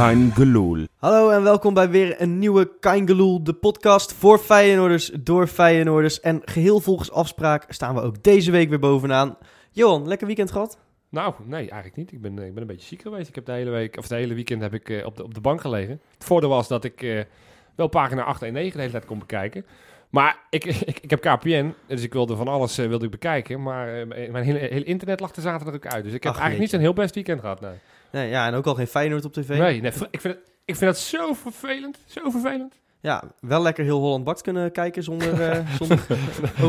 Kein Geloel. Hallo en welkom bij weer een nieuwe Kaingeloel, de podcast voor Feyenoorders door Feyenoorders. En geheel volgens afspraak staan we ook deze week weer bovenaan. Johan, lekker weekend gehad? Nou, nee, eigenlijk niet. Ik ben, eh, ik ben een beetje ziek geweest. Ik heb de hele week, of de hele weekend heb ik eh, op, de, op de bank gelegen. Het voordeel was dat ik eh, wel pagina 8 en 9 de hele tijd kon bekijken. Maar ik, ik, ik heb KPN, dus ik wilde van alles wilde ik bekijken. Maar mijn hele, hele internet lag er zaterdag ook uit. Dus ik heb Ach, eigenlijk niet zo'n heel best weekend gehad. Nee, Nee, ja, en ook al geen Feyenoord op tv. nee, nee, ik, vind het, ik vind het zo vervelend. Zo vervelend. Ja, wel lekker heel Holland Bakt kunnen kijken zonder, eh zonder.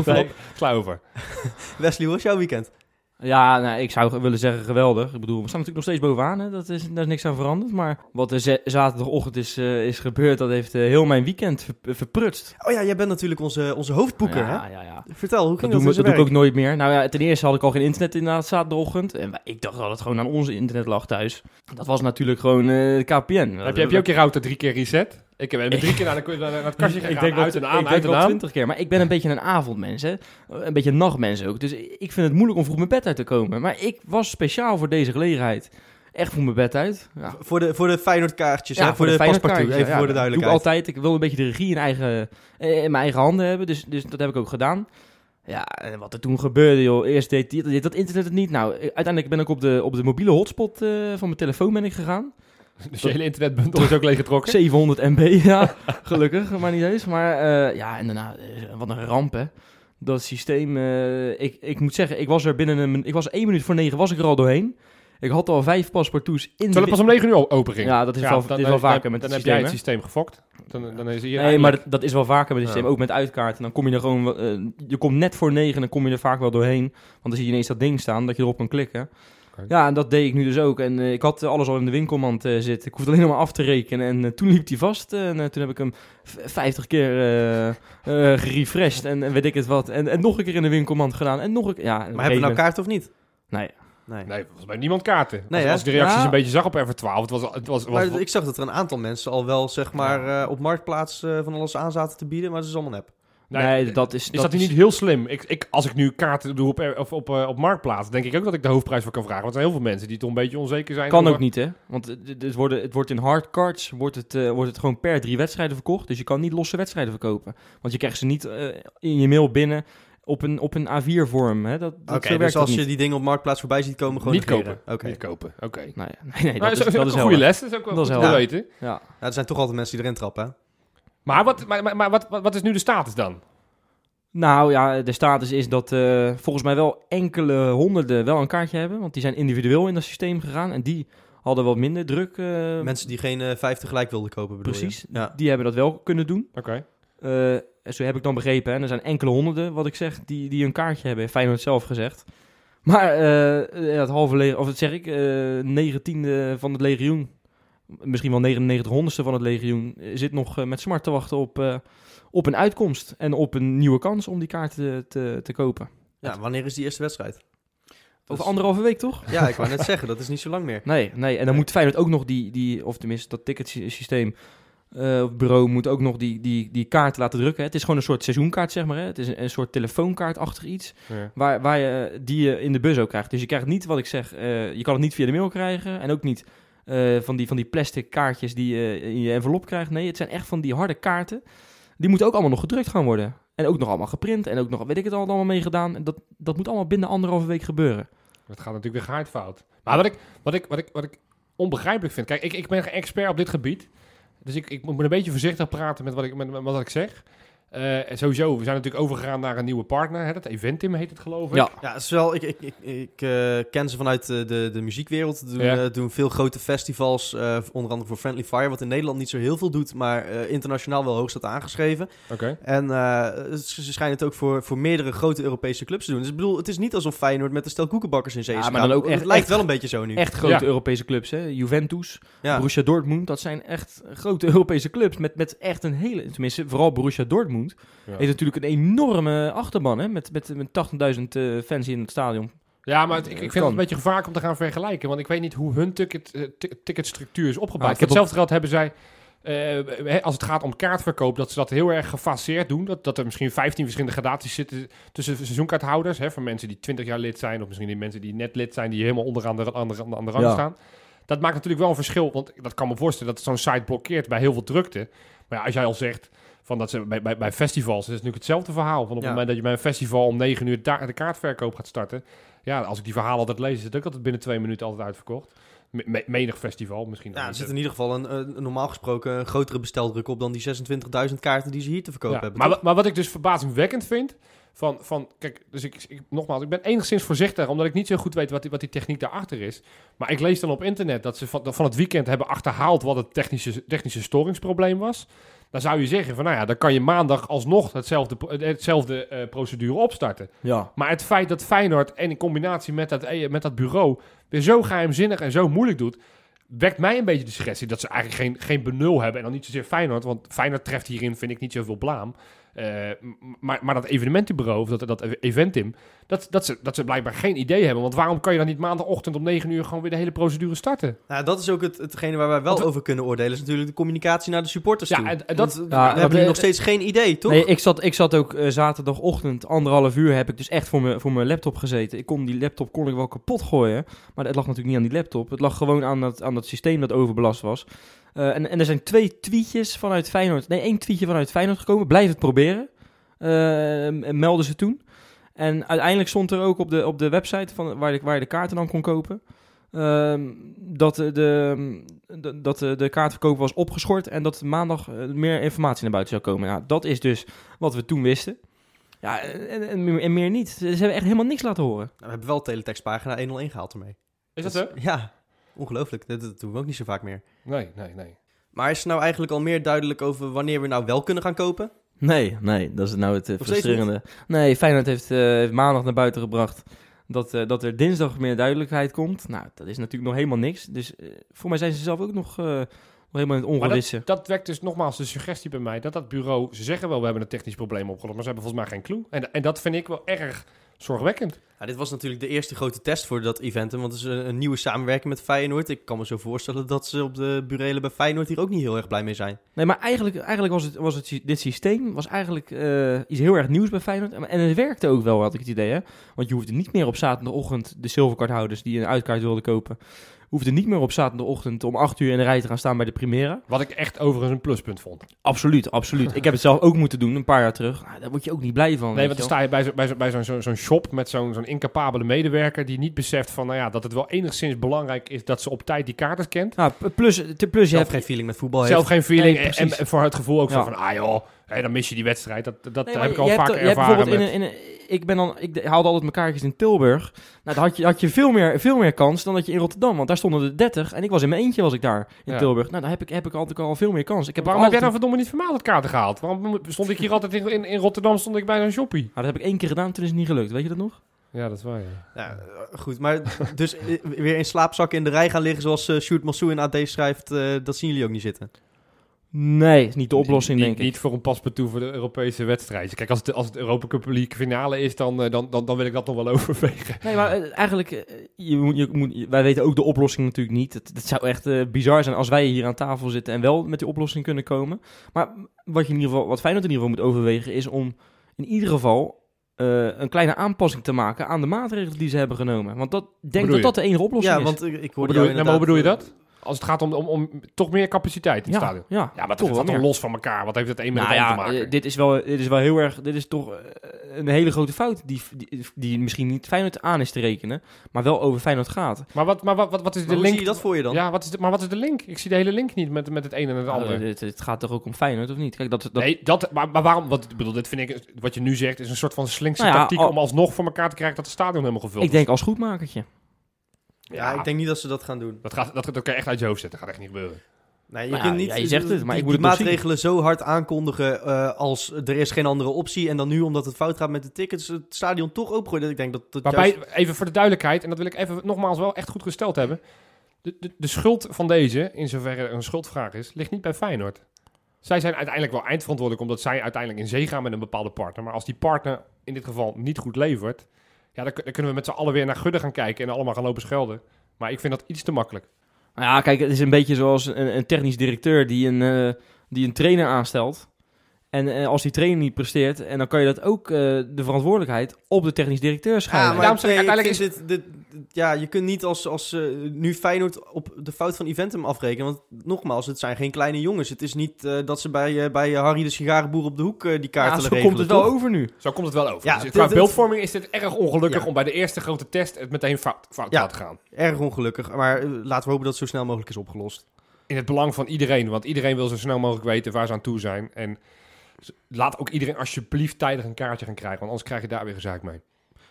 Nee, over. Wesley, hoe was jouw weekend? Ja, nou, ik zou willen zeggen geweldig. Ik bedoel, we staan natuurlijk nog steeds bovenaan. Hè? Dat is, daar is niks aan veranderd. Maar wat er zaterdagochtend is, eh, is gebeurd, dat heeft eh, heel mijn weekend ver- verprutst. Oh ja, jij bent natuurlijk onze, onze hoofdboeker, ja, hè? ja, ja. Vertel, hoe ging Dat, dat, doe, in dat doe ik ook nooit meer. Nou ja, ten eerste had ik al geen internet inderdaad zaterdagochtend. En ik dacht dat het gewoon aan onze internet lag thuis. Dat was natuurlijk gewoon eh KPN. Heb je, heb je ook je router drie keer reset? Ik heb ben drie keer naar, de, naar, het kastje gegaan, ik denk uit dat, en aan, ik denk uit en wel aan. twintig keer. Maar ik ben een beetje een avondmens, hè. Een beetje een nachtmens ook. Dus ik vind het moeilijk om vroeg mijn bed uit te komen. Maar ik was speciaal voor deze gelegenheid echt vroeg mijn bed uit. Ja. Voor de, voor de Feyenoord kaartjes, Ja, hè? voor, de, paspartout, kaartjes, even ja. voor de Dat Doe ik duidelijkheid. altijd. Ik wil een beetje de regie in, eigen, eh, in mijn eigen handen hebben. Dus, dus dat heb ik ook gedaan. Ja, en wat er toen gebeurde, joh. Eerst deed, die, deed dat internet het niet. Nou, eh, uiteindelijk ben ik op de, op de mobiele hotspot eh, van mijn telefoon ben ik gegaan. Dus je hele internetbundel is ook leeggetrokken. 700 MB, ja. Gelukkig, maar niet eens. Maar eh, ja, en daarna, eh, wat een ramp, hè. Dat systeem, eh, ik, ik moet zeggen, ik was er binnen een, ik was één minuut voor negen, was ik er al doorheen. Ik had al vijf paspartouts in Terwijl het pas om 9 uur open ging. Ja, dat is wel, dan, is wel dan- vaker met Dan het heb jij het systeem gefokt. Dan, dan is hier Nee, maar dat, dat is wel vaker met het systeem, Ja. ook met uitkaarten. Dan kom je er gewoon, je komt net voor negen en dan kom je er vaak wel doorheen. Want dan zie je ineens dat ding staan, dat je erop kan klikken. Ja, en dat deed ik nu dus ook. En eh, ik had alles al in de winkelmand eh, zitten. Ik hoefde alleen nog maar af te rekenen. En eh, toen liep hij vast. en eh, toen heb ik hem v- 50 keer eh eh, gerefreshed en, en weet ik het wat. En, en nog een keer in de winkelmand gedaan. En nog een keer, ja. Maar hebben we nou kaart of niet? Nee. Nee. Nee, volgens mij niemand kaarten. Nee, als, ik de reacties Ja. een beetje zag op F12, het was... Het was, was Maar ik zag dat er een aantal mensen al wel, zeg maar, eh, op Marktplaats eh, van alles aan zaten te bieden, maar dat is allemaal nep. Nee, dat is... is dat, niet heel slim? Ik, ik, als ik nu kaarten doe op, R- of op, eh, op Marktplaats, denk ik ook dat ik de hoofdprijs voor kan vragen. Want er zijn heel veel mensen die toch een beetje onzeker zijn. Kan over- ook niet, hè? Want het, worden, het wordt in hardcards wordt het, eh, wordt het gewoon per drie wedstrijden verkocht. Dus je kan niet losse wedstrijden verkopen. Want je krijgt ze niet eh, in je mail binnen op een, op een A4-vorm. Hè? Dat, dat, dus als je niet. die dingen op Marktplaats voorbij ziet komen, gewoon Niet negeren. kopen. Oké. Niet kopen, oké. Nou ja, nee, nee, Nou, dat, dat is, dat is een heel goede les. Dat is ook wel Dat is goed weten. Ja. Ja, er zijn toch altijd mensen die erin trappen, hè? Maar, wat, maar, maar, maar wat, wat, wat is nu de status dan? Nou ja, de status is dat eh, volgens mij wel enkele honderden wel een kaartje hebben. Want die zijn individueel in dat systeem gegaan. En die hadden wat minder druk. eh, mensen die geen eh 50 gelijk wilden kopen, bedoel precies. je? Ja. Die hebben dat wel kunnen doen. Oké. Eh, zo heb ik dan begrepen. En er zijn enkele honderden, wat ik zeg, die, die een kaartje hebben. Feyenoord zelf gezegd. Maar eh, het halve legioen, of wat zeg ik, eh negentiende van het legioen, misschien wel 99 honderdste van het legioen, eh, zit nog eh, met smart te wachten op, eh, op een uitkomst. En op een nieuwe kans om die kaart te, te, te kopen. ja, wanneer is die eerste wedstrijd? Over anderhalve week, toch? Ja, ik wou net zeggen, dat is niet zo lang meer. Nee, nee. En dan moet Feyenoord ook nog die, die of tenminste dat ticketsysteem, of bureau moet ook nog die, die, die kaart laten drukken. Het is gewoon een soort seizoenkaart, zeg maar. Hè? Het is een, een soort telefoonkaartachtig iets. Ja. Waar, waar je die je in de bus ook krijgt. Dus je krijgt niet wat ik zeg, je kan het niet via de mail krijgen. En ook niet eh, van, die, van die plastic kaartjes die je in je envelop krijgt. Nee, het zijn echt van die harde kaarten. Die moeten ook allemaal nog gedrukt gaan worden. En ook nog allemaal geprint. En ook nog, weet ik het al, allemaal meegedaan. En dat, dat moet allemaal binnen anderhalve week gebeuren. Dat gaat natuurlijk weer fout. Maar wat ik, wat ik, wat ik, wat ik onbegrijpelijk vind... Kijk, ik, ik ben geen expert op dit gebied. Dus ik, ik moet een beetje voorzichtig praten met wat ik, met, met wat ik zeg. Eh, en sowieso, we zijn natuurlijk overgegaan naar een nieuwe partner. Hè? Dat Eventim heet het, geloof ik. Ja, Ja, het is wel, ik, ik, ik, ik eh, ken ze vanuit eh, de, de muziekwereld. Doen, Ja. eh, doen veel grote festivals, eh, onder andere voor Friendly Fire, wat in Nederland niet zo heel veel doet, maar eh, internationaal wel hoog staat aangeschreven. Oké. En eh, ze ze schijnen het ook voor, voor meerdere grote Europese clubs te doen. Dus ik bedoel, het is niet alsof Feyenoord met de stel koekenbakkers in zee Ja, is maar dan ook echt- Het lijkt echt- wel een beetje zo nu. echt grote Ja. Europese clubs. Hè? Juventus, ja. Borussia Dortmund. Dat zijn echt grote Europese clubs. Met, met echt een hele... Tenminste, vooral Borussia Dortmund. Ja. Heeft natuurlijk een enorme achterban. Hè? Met, met, met 80.000 eh, fans in het stadion. Ja, maar het- ik, ik Het vind het een beetje gevaarlijk om te gaan vergelijken. Want ik weet niet hoe hun ticket, eh, ti- ticketstructuur is opgebouwd. Ah, ik heb hetzelfde geld hebben zij... eh, als het gaat om kaartverkoop, dat ze dat heel erg gefaseerd doen. Dat, dat er misschien 15 verschillende gradaties zitten tussen seizoenkaarthouders. Hè, voor mensen die 20 jaar lid zijn, of misschien die mensen die net lid zijn, die helemaal onderaan de, aan de, aan de rang Ja. staan. dat maakt natuurlijk wel een verschil. Want dat kan me voorstellen dat zo'n site blokkeert bij heel veel drukte. Maar ja, als jij al zegt van dat ze bij, bij, bij festivals, is het natuurlijk hetzelfde verhaal. Van op het moment dat je bij een festival om 9 uur de kaartverkoop gaat starten. Ja, als ik die verhalen altijd lees, is het ook altijd binnen twee minuten altijd uitverkocht. Me- me- menig festival misschien. Ja, er zit in ieder geval een, een normaal gesproken een grotere besteldruk op dan die 26.000 kaarten die ze hier te verkopen Ja, hebben. maar, maar wat ik dus verbazingwekkend vind, van, van kijk, dus ik, ik, nogmaals, ik ben enigszins voorzichtig, omdat ik niet zo goed weet wat die, wat die techniek daarachter is. Maar ik lees dan op internet dat ze van, van het weekend hebben achterhaald wat het technische, technische storingsprobleem was. Dan zou je zeggen van, nou ja, dan kan je maandag alsnog hetzelfde, hetzelfde eh, procedure opstarten. Ja. Maar het feit dat Feyenoord en in combinatie met dat, eh, met dat bureau weer zo geheimzinnig en zo moeilijk doet, wekt mij een beetje de suggestie dat ze eigenlijk geen, geen benul hebben. En dan niet zozeer Feyenoord, want Feyenoord treft hierin, vind ik, niet zoveel blaam. Eh, maar, maar dat evenementenbureau, of dat, dat eventim, dat, dat, ze, dat ze blijkbaar geen idee hebben. Want waarom kan je dan niet maandagochtend om 9 uur gewoon weer de hele procedure starten? Nou, dat is ook het, hetgene waar wij wel Want over kunnen oordelen. is natuurlijk de communicatie naar de supporters Ja, toe. en- en dat- Want, Ja, we want, hebben eh, nog steeds geen idee, toch? Nee, ik zat, ik zat ook eh, zaterdagochtend, anderhalf uur, heb ik dus echt voor mijn, voor mijn laptop gezeten. Ik kon die laptop kon ik wel kapot gooien, maar het lag natuurlijk niet aan die laptop. Het lag gewoon aan dat, aan dat systeem dat overbelast was. Eh, en, en er zijn twee tweetjes vanuit Feyenoord, nee, één tweetje vanuit Feyenoord gekomen. Blijf het proberen, eh, m- melden ze toen. En uiteindelijk stond er ook op de, op de website van, waar, je, waar je de kaarten dan kon kopen... ehm, dat, de, dat de, de kaartverkoop was opgeschort en dat maandag eh, meer informatie naar buiten zou komen. Nou, dat is dus wat we toen wisten. Ja, en, en, meer- en meer niet. Ze hebben echt helemaal niks laten horen. Nou, we hebben wel teletextpagina 101 gehaald ermee. Is dat zo? Ja, ongelooflijk. Dat, dat doen we ook niet zo vaak meer. Nee, nee, nee. Maar is er nou eigenlijk al meer duidelijk over wanneer we nou wel kunnen gaan kopen? Nee, nee, dat is nou het eh, frustrerende. Nee, Feyenoord heeft, eh, heeft maandag naar buiten gebracht dat, eh, dat er dinsdag meer duidelijkheid komt. Nou, dat is natuurlijk nog helemaal niks. Dus voor mij zijn ze zelf ook nog, nog helemaal in het ongewisse. Dat wekt dus nogmaals de suggestie bij mij dat dat bureau, ze zeggen wel we hebben een technisch probleem opgelost, maar ze hebben volgens mij geen clue. En, en dat vind ik wel erg zorgwekkend. Ja, dit was natuurlijk de eerste grote test voor dat event. Want het is een, een nieuwe samenwerking met Feyenoord. Ik kan me zo voorstellen dat ze op de burelen bij Feyenoord hier ook niet heel erg blij mee zijn. Nee, maar eigenlijk, eigenlijk was, het, was het, dit systeem was eigenlijk eh, iets heel erg nieuws bij Feyenoord. En het werkte ook wel, had ik het idee. Hè? Want je hoefde niet meer op zaterdagochtend de zilverkaarthouders die een uitkaart wilden kopen... hoefde niet meer op zaterdagochtend om 8 uur in de rij te gaan staan bij de Primera. Wat ik echt overigens een pluspunt vond. Absoluut, absoluut. Ik heb het zelf ook moeten doen, een paar jaar terug. Nou, daar word je ook niet blij van. Nee, want dan je sta je bij, zo- bij, zo- bij zo'n zo'n zo'n shop met zo'n zo'n incapabele medewerker die niet beseft van, nou ja, dat het wel enigszins belangrijk is dat ze op tijd die kaarten kent. Nou, plus, te- plus je Zelf hebt... geen feeling met voetbal Zelf heeft. geen feeling Nee, en, voor het gevoel ook Ja. van, ah joh, dan mis je die wedstrijd. Dat, dat Nee, heb ik al vaak je hebt ervaren met... in een, in een- ik ben dan, ik haalde altijd mijn kaartjes in Tilburg. Nou, dan had je, had je veel, meer, veel meer kans dan dat je in Rotterdam. Want daar stonden er 30 en ik was in mijn eentje was ik daar in Ja. Tilburg. Nou, dan heb ik, heb ik altijd al veel meer kans. Ik heb Waarom heb jij nou verdomme niet vermalen kaarten gehaald? Waarom stond ik hier altijd in, in, in Rotterdam stond ik bij zo'n shoppie? Nou, dat heb ik één keer gedaan, toen is het niet gelukt. Weet je dat nog? Ja, dat is waar, ja. Ja, eh, goed, maar dus eh, weer in slaapzakken in de rij gaan liggen zoals uh, Sjoerd Massou in AD schrijft, eh, dat zien jullie ook niet zitten. Nee, is niet de oplossing, niet, denk ik. Niet voor een paspartout voor de Europese wedstrijd. Kijk, als het, als het Europa Cup League finale is, dan, eh, dan, dan, dan wil ik dat nog wel overwegen. Nee, maar eh, eigenlijk, eh, je moet, je moet, wij weten ook de oplossing natuurlijk niet. Het, het zou echt eh, bizar zijn als wij hier aan tafel zitten en wel met die oplossing kunnen komen. Maar wat, je in ieder geval, wat Feyenoord in ieder geval moet overwegen is om in ieder geval eh, een kleine aanpassing te maken aan de maatregelen die ze hebben genomen. Want dat denk dat je? dat de enige oplossing Ja, is. want eh, ik Hoe hoorde bedoel, jou je, nou, maar hoe bedoel je inderdaad, dat? Als het gaat om, om, om toch meer capaciteit in het ja, stadion. ja, Ja, maar dat toch wel los van elkaar. Wat heeft het een met Nou het ander ja, te maken? eh, dit is, wel, dit is wel heel erg. Dit is toch eh, een hele grote fout. Die, die, die misschien niet Feyenoord aan is te rekenen. Maar wel over Feyenoord gaat. maar wat, maar wat, wat, wat is Maar de hoe link? zie je dat voor je dan? Ja, wat is de, maar wat is de link? Ik zie de hele link niet met, met het een en het andere. Nou, het, het gaat toch ook om Feyenoord, of niet? Kijk, dat, dat, nee, dat, maar, maar waarom? Wat, ik bedoel, dit vind ik, wat je nu zegt, is een soort van slinkse Nou ja, tactiek al- om alsnog voor elkaar te krijgen dat het stadion helemaal gevuld ik is. denk als goedmakertje. Ja, ik denk niet dat ze dat gaan doen. Dat, gaat, dat, kan je echt uit je hoofd zetten. Dat gaat echt niet gebeuren. Nee, je Nou kunt niet ja, je zegt het, maar die, ik moet die zien. maatregelen zo hard aankondigen eh, als er is geen andere optie. En dan nu, omdat het fout gaat met de tickets, het stadion toch opengooien. Ik denk dat dat Waarbij, juist- even voor de duidelijkheid, en dat wil ik even nogmaals wel echt goed gesteld hebben. De, de, de schuld van deze, in zoverre er een schuldvraag is, ligt niet bij Feyenoord. Zij zijn uiteindelijk wel eindverantwoordelijk omdat zij uiteindelijk in zee gaan met een bepaalde partner. Maar als die partner in dit geval niet goed levert, ja, dan, kun- dan kunnen we met z'n allen weer naar Gudde gaan kijken en allemaal gaan lopen schelden. Maar ik vind dat iets te makkelijk. Nou ja, kijk, het is een beetje zoals een, een technisch directeur die een, eh, die een trainer aanstelt. En eh, als die trainer niet presteert, en dan kan je dat ook eh, de verantwoordelijkheid op de technisch directeur Ja, schuiven. maar daarom zeg ik, uiteindelijk vind dit, dit- ja, je kunt niet als, als eh, nu Feyenoord op de fout van Eventum afrekenen. Want nogmaals, het zijn geen kleine jongens. Het is niet eh, dat ze bij, bij Harry de sigarenboer op de hoek die kaarten ja, zo regelen, komt het wel over nu. Zo komt het wel over. Ja, dus dit- qua dit- beeldvorming is dit erg ongelukkig Ja. om bij de eerste grote test het meteen fout, fout te Ja. laten gaan. Erg ongelukkig. Maar laten we hopen dat het zo snel mogelijk is opgelost. In het belang van iedereen, want iedereen wil zo snel mogelijk weten waar ze aan toe zijn. En laat ook iedereen alsjeblieft tijdig een kaartje gaan krijgen, want anders krijg je daar weer gezaak mee.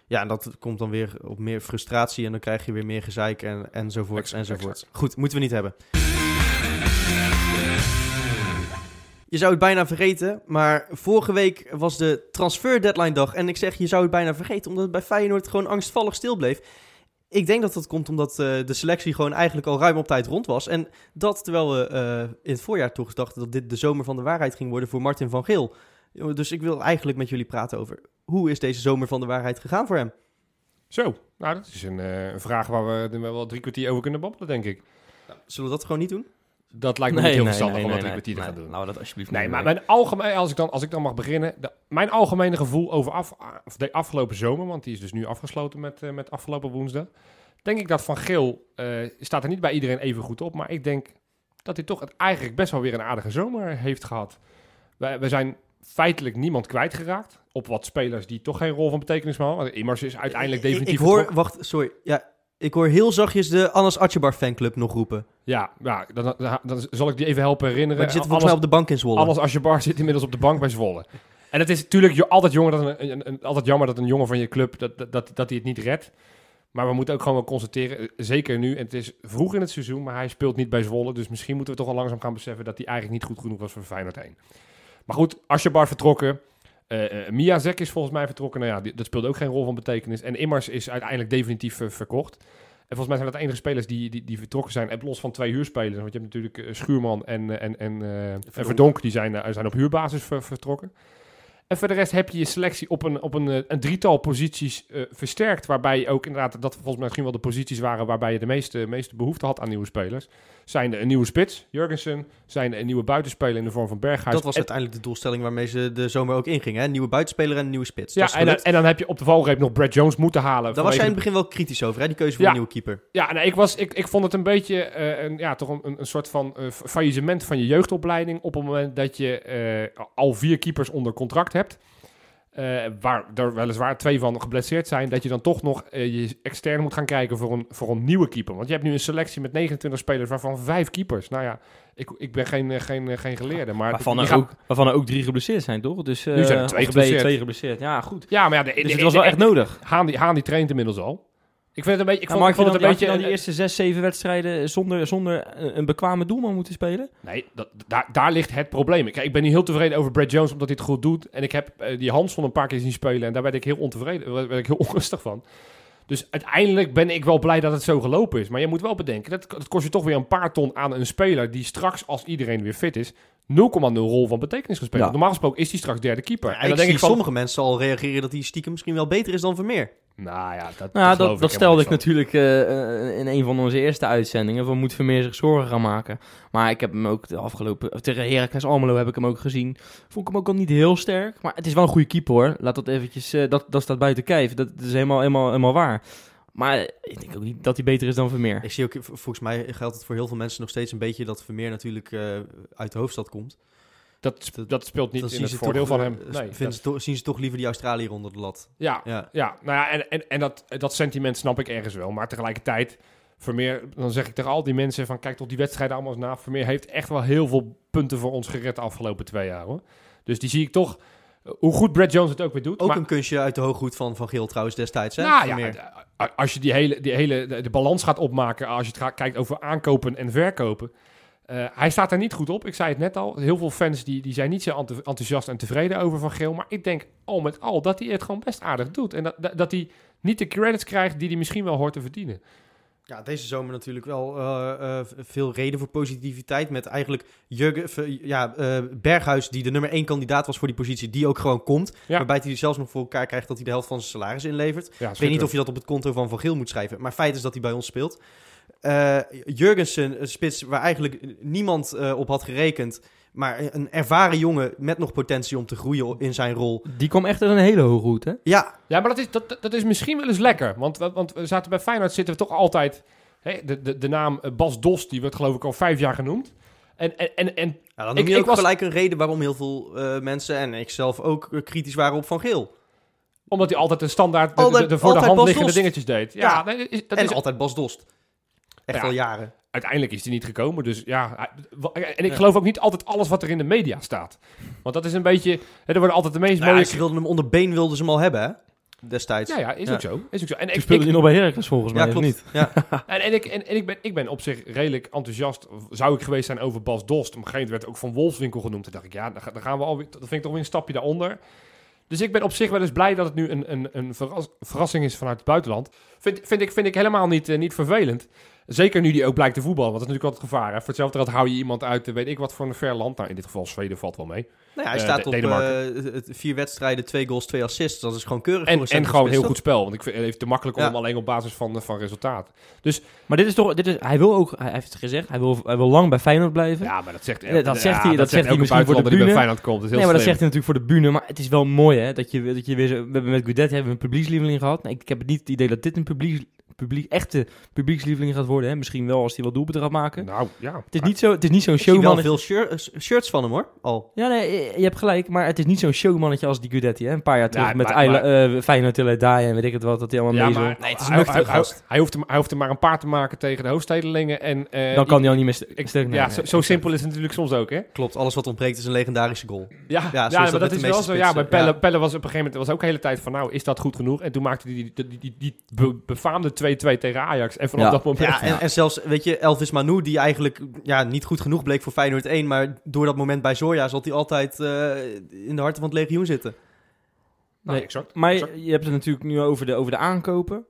Ja, en dat komt dan weer op meer frustratie en dan krijg je weer meer gezeik en, enzovoorts Exact, enzovoorts. Goed, moeten we niet hebben. Je zou het bijna vergeten, maar vorige week was de transfer deadline dag. En ik zeg, je zou het bijna vergeten, omdat het bij Feyenoord gewoon angstvallig stil bleef. Ik denk dat dat komt omdat eh, de selectie gewoon eigenlijk al ruim op tijd rond was. En dat terwijl we eh, in het voorjaar toch dachten dat dit de zomer van de waarheid ging worden voor Martin van Geel. Dus ik wil eigenlijk met jullie praten over hoe is deze zomer van de waarheid gegaan voor hem? Zo, nou dat is een, eh, een vraag waar we er wel drie kwartier over kunnen babbelen, denk ik. Zullen we dat gewoon niet doen? Dat lijkt me niet heel verstandig om dat nee, kwartier te nee. gaan doen. We dat alsjeblieft Nee, maar mijn algemeen, als ik dan, als ik dan mag beginnen, de- mijn algemene gevoel over af, de afgelopen zomer, want die is dus nu afgesloten met, eh, met afgelopen woensdag, denk ik dat Van Geel eh, staat er niet bij iedereen even goed op, maar ik denk dat hij toch het eigenlijk best wel weer een aardige zomer heeft gehad. We, we zijn feitelijk niemand kwijtgeraakt op wat spelers die toch geen rol van betekenis meer hadden. Immers is uiteindelijk ik- definitief Ik, hoor, wacht, sorry. Ja, ik hoor heel zachtjes de Anas Atjebar fanclub nog roepen. Ja, ja dan, dan, dan zal ik die even helpen herinneren. Maar die zitten volgens Alles- mij op de bank in Zwolle. Alles Asjebar zit inmiddels op de bank bij Zwolle. En het is natuurlijk altijd, jonger dat een, een- een- altijd jammer dat een jongen van je club dat, dat, dat, dat hij het niet redt. Maar we moeten ook gewoon wel constateren, eh, zeker nu, en het is vroeg in het seizoen, maar hij speelt niet bij Zwolle. Dus misschien moeten we toch al langzaam gaan beseffen dat hij eigenlijk niet goed genoeg was voor Feyenoord 1. Maar goed, Asjebar vertrokken. Eh eh, Miyazek is volgens mij vertrokken. Nou ja, die- dat speelde ook geen rol van betekenis. En Immers is uiteindelijk definitief verkocht. En volgens mij zijn dat de enige spelers die, die, die vertrokken zijn. En los van twee huurspelers. Want je hebt natuurlijk eh, Schuurman en, eh, en, en, eh, en Verdonk. Die zijn, zijn op huurbasis ver- vertrokken. En voor de rest heb je je selectie op een, op een, eh, een drietal posities eh, versterkt. Waarbij je ook inderdaad, dat volgens mij misschien wel de posities waren waarbij je de meeste, meeste behoefte had aan nieuwe spelers. Zijn er een nieuwe spits, Jurgensen. Zijn er een nieuwe buitenspeler in de vorm van Berghuis. dat was En- uiteindelijk de doelstelling waarmee ze de zomer ook ingingen. Hè? Nieuwe buitenspeler en een nieuwe spits. ja, en, dan- en dan heb je op de valreep nog Brad Jones moeten halen. Daar was jij in het begin wel kritisch over, hè? die keuze voor Ja. een nieuwe keeper. Ja, nee, ik, was, ik, ik vond het een beetje eh, een, ja, toch een, een- soort van faillissement van je jeugdopleiding. Op het moment dat je al vier keepers onder contract hebt. Eh, waar er weliswaar twee van geblesseerd zijn. Dat je dan toch nog eh, je extern moet gaan kijken voor een, voor een nieuwe keeper. Want je hebt nu een selectie met 29 spelers, waarvan vijf keepers. Nou ja, ik, ik ben geen, eh, geen, geen geleerde. Maar Waarvan er, ook, waarvan er ook drie geblesseerd zijn, toch? Dus, Nu zijn er twee geblesseerd. Twee geblesseerd, ja, goed. Ja, maar ja, de, Dus de- het was de- wel echt nodig. Haan die, Haan die traint inmiddels al. Ik vind het een beetje... Ik vond, het een beetje... dan die eerste zes, zeven wedstrijden zonder, zonder een, een bekwame doelman moeten spelen? Nee, dat, daar, daar ligt het probleem. Ik, ik ben niet heel tevreden over Brad Jones omdat hij het goed doet. En ik heb eh, die Hanson een paar keer zien spelen en daar werd ik heel ontevreden, werd ik heel onrustig van. Dus uiteindelijk ben ik wel blij dat het zo gelopen is. Maar je moet wel bedenken, dat, dat kost je toch weer een paar ton aan een speler die straks, als iedereen weer fit is, 0,0 rol van betekenis gespeeld. Ja. Normaal gesproken is hij straks derde keeper. Ja, en dan ik denk zie ik van, sommige mensen al reageren dat hij stiekem misschien wel beter is dan Vermeer. Nou ja, dat, Nou, dat, geloof dat, ik dat stelde ik van. natuurlijk eh, eh, in een van onze eerste uitzendingen. Van moet Vermeer zich zorgen gaan maken. Maar ik heb hem ook de afgelopen... Tegen Heracles Almelo heb ik hem ook gezien. Vond ik hem ook al niet heel sterk. Maar het is wel een goede keeper hoor. Laat dat eventjes... eh, dat, dat staat buiten kijf. Dat, is helemaal, helemaal, helemaal waar. Maar ik denk ook niet dat hij beter is dan Vermeer. Ik zie ook, volgens mij geldt het voor heel veel mensen nog steeds een beetje dat Vermeer natuurlijk eh, uit de hoofdstad komt. Dat, dat speelt niet in het voordeel toch, van hem. Nee, dat- toch- zien ze toch liever die Australiër onder de lat. ja, Ja. Ja, nou ja, en, en, en dat, dat sentiment snap ik ergens wel. Maar tegelijkertijd, Vermeer, dan zeg ik tegen al die mensen van... kijk toch die wedstrijden allemaal eens na. Vermeer heeft echt wel heel veel punten voor ons gered de afgelopen twee jaar. Hoor. Dus die zie ik toch... eh, Hoe goed Brad Jones het ook weer doet. Ook maar, een kunstje uit de hooghoed van Van Geel trouwens destijds. Hè? nou ja, als je die hele, die hele de, de balans gaat opmaken... als je het gaat, kijkt over aankopen en verkopen... eh, hij staat er niet goed op. Ik zei het net al. Heel veel fans die, die zijn niet zo enthousiast en tevreden over Van Geel. Maar ik denk al met al dat hij het gewoon best aardig doet. En dat, dat, dat hij niet de credits krijgt die hij misschien wel hoort te verdienen. Ja, deze zomer natuurlijk wel eh, eh, veel reden voor positiviteit. Met eigenlijk Jurgen, ja, eh, Berghuis, die de nummer één kandidaat was voor die positie, die ook gewoon komt. Ja. Waarbij hij zelfs nog voor elkaar krijgt dat hij de helft van zijn salaris inlevert. Ja, Ik weet niet of je dat op het konto van Van Geel moet schrijven. Maar feit is dat hij bij ons speelt. Eh Jurgensen, een spits waar eigenlijk niemand eh, op had gerekend. Maar een ervaren jongen met nog potentie om te groeien in zijn rol. Die kwam echt uit een hele hoge route. hè? Ja, Ja, maar dat is, dat, dat is misschien wel eens lekker. Want, want we zaten bij Feyenoord zitten we toch altijd... Hè, de, de, de naam eh, Bas Dost, die wordt geloof ik al vijf jaar genoemd. En, en, en, en Ja, dan Ik- noem je ik ook was- gelijk een reden waarom heel veel eh, mensen en ik zelf ook kritisch waren op Van Geel. omdat hij altijd een standaard de, Altijd- de, de voor de hand Bas liggende Dost. dingetjes deed. Ja, Ja. nee, is, dat en is, altijd Bas Dost. Echt Ja. al jaren. uiteindelijk is hij niet gekomen. Dus ja, en ik geloof ook niet altijd alles wat er in de media staat. Want dat is een beetje... Hè, er worden altijd de meest Nou, ja, mooie... ze wilden hem onder been wilden ze hem al hebben, hè? Destijds. Ja, ja, is Ja. ook zo. Is ook zo. En Toen ik, speelde ik, hij nog bij Heracles volgens mij, Ja, of klopt. niet? Ja. En, en, ik, en, en ik, ben, ik ben op zich redelijk enthousiast. Zou ik geweest zijn over Bas Dost. Op een gegeven moment werd ook van Wolfswinkel genoemd. Toen dacht ik, ja, dan, ga- dan gaan we alweer. Dat vind ik toch weer een stapje daaronder. Dus ik ben op zich wel eens blij dat het nu een, een, een verras- verrassing is vanuit het buitenland. Vind, vind, ik, vind ik helemaal niet, eh, niet vervelend. Zeker nu die ook blijkt te voetballen. Want dat is natuurlijk altijd gevaar. Hè? Voor hetzelfde geld hou je iemand uit, weet ik wat voor een ver land. Nou, in dit geval Zweden valt wel mee. Nou ja, hij Eh, staat De- op Denemarken. eh, het- vier wedstrijden, twee goals, twee assists. Dat is gewoon keurig En, voor een en gewoon heel goed spel. Want ik vind het even te makkelijk om Ja. hem alleen op basis van, eh, van resultaat. Maar dit is toch, dit is, hij wil ook, hij heeft het gezegd, hij wil, hij wil lang bij Feyenoord blijven. Ja, maar dat zegt, Ja, dat zegt hij- dat zegt hij misschien voor de die bij. Feyenoord komt. Dat is heel nee, maar dat zegt hij natuurlijk voor de bühne. Maar het is wel mooi, hè, dat je, dat je weer zo, we hebben met Gudet hebben we een publiekslieveling gehad. Nee, ik heb het niet het idee dat dit een publiek, publiek, echte publiekslieveling gaat worden. Hè. Misschien wel als hij wat doelpunten gaat maken. Nou, ja. Het is niet zo, het is niet zo'n Ik zie wel veel shir- eh, shirts van hem, hoor. Al. Ja, nee, je- je hebt gelijk, maar het is niet zo'n showmannetje als die Gudetti, hè. Een paar jaar terug Ja, met maar- Ayla, eh, Feyenoord Die en weet ik het wat, dat hij allemaal Ja, mee maar. Nee, het is hij, hij, hij, gast. hij hoeft hem, hij hoeft hem maar een paar te maken tegen de hoofdstedelingen. En, eh, Dan kan hij al niet meer st- ik- stuk Ja, nee, zo, nee. zo simpel is het natuurlijk soms ook, hè? Klopt, alles wat ontbreekt is een legendarische goal. Ja, ja, maar dat is wel zo. Ja, bij Pelle, ja. Pelle was op een gegeven moment was ook de hele tijd van, nou, is dat goed genoeg? En toen maakte hij die, die, die, die, die be- befaamde 2-2 tegen Ajax. En vanaf Ja. dat moment... Ja, en, en zelfs, weet je, Elvis Manu, die eigenlijk ja, niet goed genoeg bleek voor Feyenoord 1, maar door dat moment bij Zorja zat hij altijd eh, in de harten van het legioen zitten. Nou, Nee, exact. Maar exact. je, hebt het natuurlijk nu over de, over de aankopen.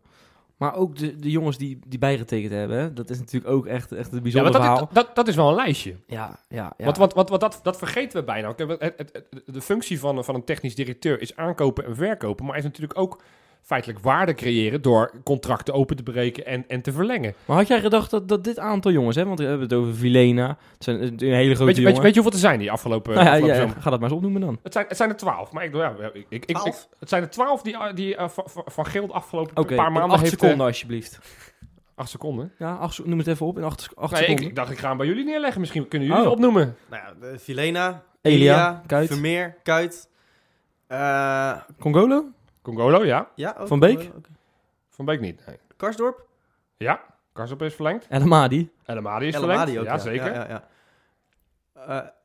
Maar ook de, de jongens die, die bijgetekend hebben. Hè? Dat is natuurlijk ook echt, echt een Ja, bijzonder maar dat, verhaal. dat, dat, dat is wel een lijstje. Ja, ja, ja. Want, want, want, want dat, dat vergeten we bijna. Kijk, het- het- het- de functie van, van een technisch directeur is aankopen en verkopen. Maar is natuurlijk ook feitelijk waarde creëren door contracten open te breken en, en te verlengen. Maar had jij gedacht dat, dat dit aantal jongens, hè? want we hebben het over Vilena, het zijn een hele grote Weet je, weet, je, weet je hoeveel er zijn die afgelopen, nou ja, afgelopen ja, zomer? ga dat maar eens opnoemen dan. Het zijn, het zijn er twaalf. Maar ik, ja, ik, ik, ik, Twaalf? het zijn er twaalf die, die eh, van, de afgelopen paar maanden acht heeft... eh, seconden alsjeblieft. acht seconden? Ja, acht, noem het even op in acht, acht Nee, ik, seconden. ik dacht, ik ga hem bij jullie neerleggen. Misschien kunnen jullie Oh. het opnoemen. Nou ja, eh, Vilena, Elia, Elia, Kuyt. Vermeer, Kuit. eh, Congolo? Congolo, ja. ja, ook Van Beek? oké. Van Beek niet. Nee. Karsdorp? Ja, Karsop is verlengd. En Amadi. El Amadi is El verlengd. Amadi ook, ja, zeker. Ja, ja, ja.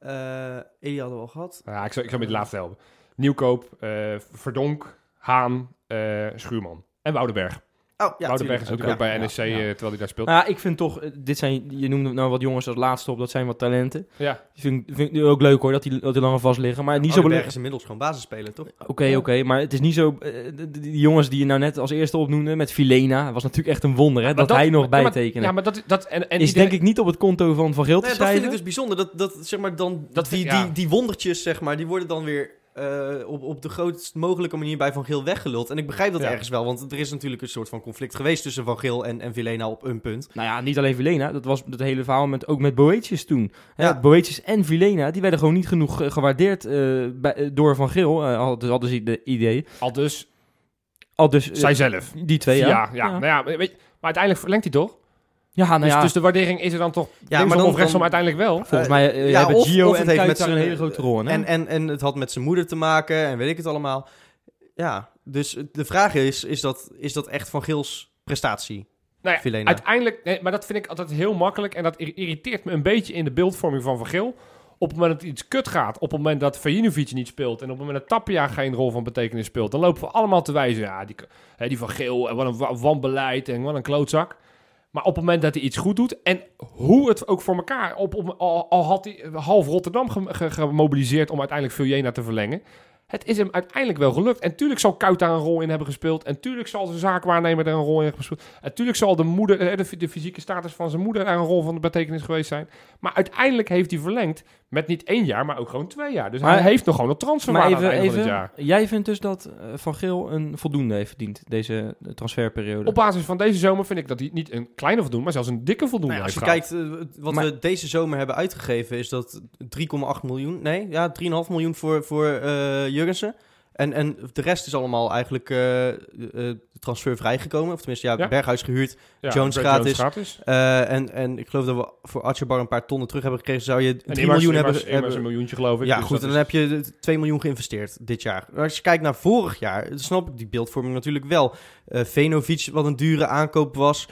Eh, eh, hadden we al gehad. Ja, ik zou, ik zou met de laatste helpen. Nieuwkoop, eh, Verdonk, Haan, eh, Schuurman. En Woudenberg. Oh, ja, Woudenberg is ook bij NEC, ja, ja. eh, terwijl hij daar speelt. Nou ja, ik vind toch, eh, dit zijn, je noemde nou wat jongens als laatste op, dat zijn wat talenten. Ja, Ik vind, vind ik ook leuk hoor, dat die, dat die langer vast liggen. Maar niet zo belangrijk. is inmiddels gewoon basisspeler, toch? Oké, oké, maar het is niet zo... eh, die jongens die je nou net als eerste opnoemde met Filena, was natuurlijk echt een wonder hè, dat, hij nog bijtekende. Ja, maar dat, dat en, en is iedereen- denk ik niet op het konto van Van Geel te Nee, dat vind ik dus bijzonder. Dat, dat, zeg maar, dan, Dat die, die, die wondertjes, zeg maar, die worden dan weer eh, op, op de grootst mogelijke manier bij Van Geel weggeluld. En ik begrijp dat Ja. ergens wel, want er is natuurlijk een soort van conflict geweest tussen Van Geel en, en Vilena op een punt. Nou ja, niet alleen Vilena, dat was het hele verhaal met, ook met Boetius toen. Ja. Ja. Boetius en Vilena, die werden gewoon niet genoeg gewaardeerd eh, bij, eh, door Van Geel. eh, hadden, hadden ze de idee. al dus Al dus, eh, zij zelf. die twee, ja. ja, ja. Nou ja, weet je, maar uiteindelijk verlengt hij toch? Ja, nou dus, ja, dus de waardering is er dan toch Ja, maar dan- of rechtsom dan- uiteindelijk wel? volgens eh, mij eh, ja, hebben of- Gio of en het heeft Kuyt met daar een zijn- hele grote rol hè? En, en, en het had met zijn moeder te maken en weet ik het allemaal. Ja, dus de vraag is, is dat, is dat echt Van Geels prestatie? Nou ja, uiteindelijk, nee, maar dat vind ik altijd heel makkelijk. En dat ir- irriteert me een beetje in de beeldvorming van Van Geel. Op het moment dat iets kut gaat, op het moment dat Vajinovic niet speelt... en op het moment dat Tapia geen rol van betekenis speelt... dan lopen we allemaal te wijzen. Ja, die, hè, die Van Geel, en wat een wa- wanbeleid en wat een klootzak. Maar op het moment dat hij iets goed doet... en hoe het ook voor elkaar... Op, op, al, had hij half Rotterdam gem- ge- gemobiliseerd om uiteindelijk Viljena te verlengen... Het is hem uiteindelijk wel gelukt. En tuurlijk zal Kuit daar een rol in hebben gespeeld. En tuurlijk zal zijn zaakwaarnemer daar een rol in hebben gespeeld. En tuurlijk zal de, moeder, eh, de, fysieke status van zijn moeder daar een rol van betekenis geweest zijn. Maar uiteindelijk heeft hij verlengd met niet één jaar, maar ook gewoon twee jaar. Dus Maar- hij heeft nog gewoon een Maar transferwaarde aan even, het einde van even het jaar. jij vindt dus dat eh, Van Geel een voldoende heeft verdiend, deze eh, transferperiode? Op basis van deze zomer vind ik dat hij niet een kleine voldoende, maar zelfs een dikke voldoende Nou ja, als je gehad. kijkt, eh, wat Maar- we deze zomer hebben uitgegeven, is dat 3,8 miljoen. Nee, ja, 3,5 miljoen voor, voor eh Jurgensen. En, en de rest is allemaal eigenlijk eh eh, transfer vrijgekomen. Of tenminste, ja, Ja. Berghuis gehuurd. Ja, Jones gratis. gratis. Eh, en, en ik geloof dat we voor Atjebar een paar tonnen terug hebben gekregen. Zou je 3 En Immers, miljoen Immers, hebben... Immers hebben een miljoentje geloof ik. ja, Dus goed, en is- dan heb je 2 miljoen geïnvesteerd dit jaar. Maar als je kijkt naar vorig jaar, dan snap ik die beeldvorming natuurlijk wel. Venovic, wat een dure aankoop was.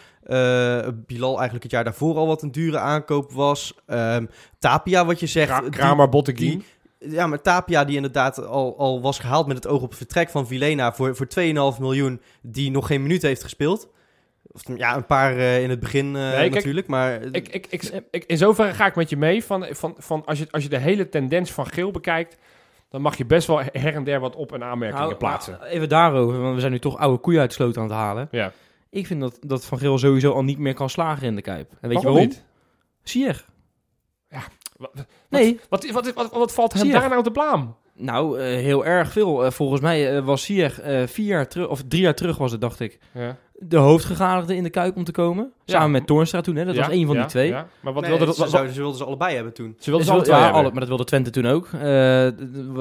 Bilal eigenlijk het jaar daarvoor al wat een dure aankoop was. Ehm, Tapia, wat je zegt. Die- Kramer, die- ja, maar Tapia die inderdaad al, al was gehaald met het oog op het vertrek van Vilena voor, voor 2,5 miljoen, die nog geen minuut heeft gespeeld. Of, ja, een paar eh, in het begin eh, kijk, natuurlijk, maar... Ik, ik, ik, ik, in zoverre ga ik met je mee. Van, van, van als, je, als je de hele tendens van geel bekijkt, dan mag je best wel her en der wat op- en aanmerkingen Nou, plaatsen. maar even daarover, want we zijn nu toch oude koeien uit de sloot aan het halen. ja. Ik vind dat, dat Van Geel sowieso al niet meer kan slagen in de Kuip. En weet je Waarom niet? Ziyech. Wat, Nee, wat, wat, wat, wat valt hem daar nou te blaam? nou, eh, heel erg veel. Eh, volgens mij eh, was eh, vier jaar terug, of drie jaar terug was het, dacht ik, Ja. de hoofdgegadigde in de Kuip om te komen. Samen met Toornstra toen, hè. Dat was één van die twee. Ja. Maar wat nee, wilde dat? ze, zouden- ze wilden ze allebei hebben toen. ze wilden ze alle wel- twee ja, hebben. alle- maar dat wilde Twente toen ook. Eh,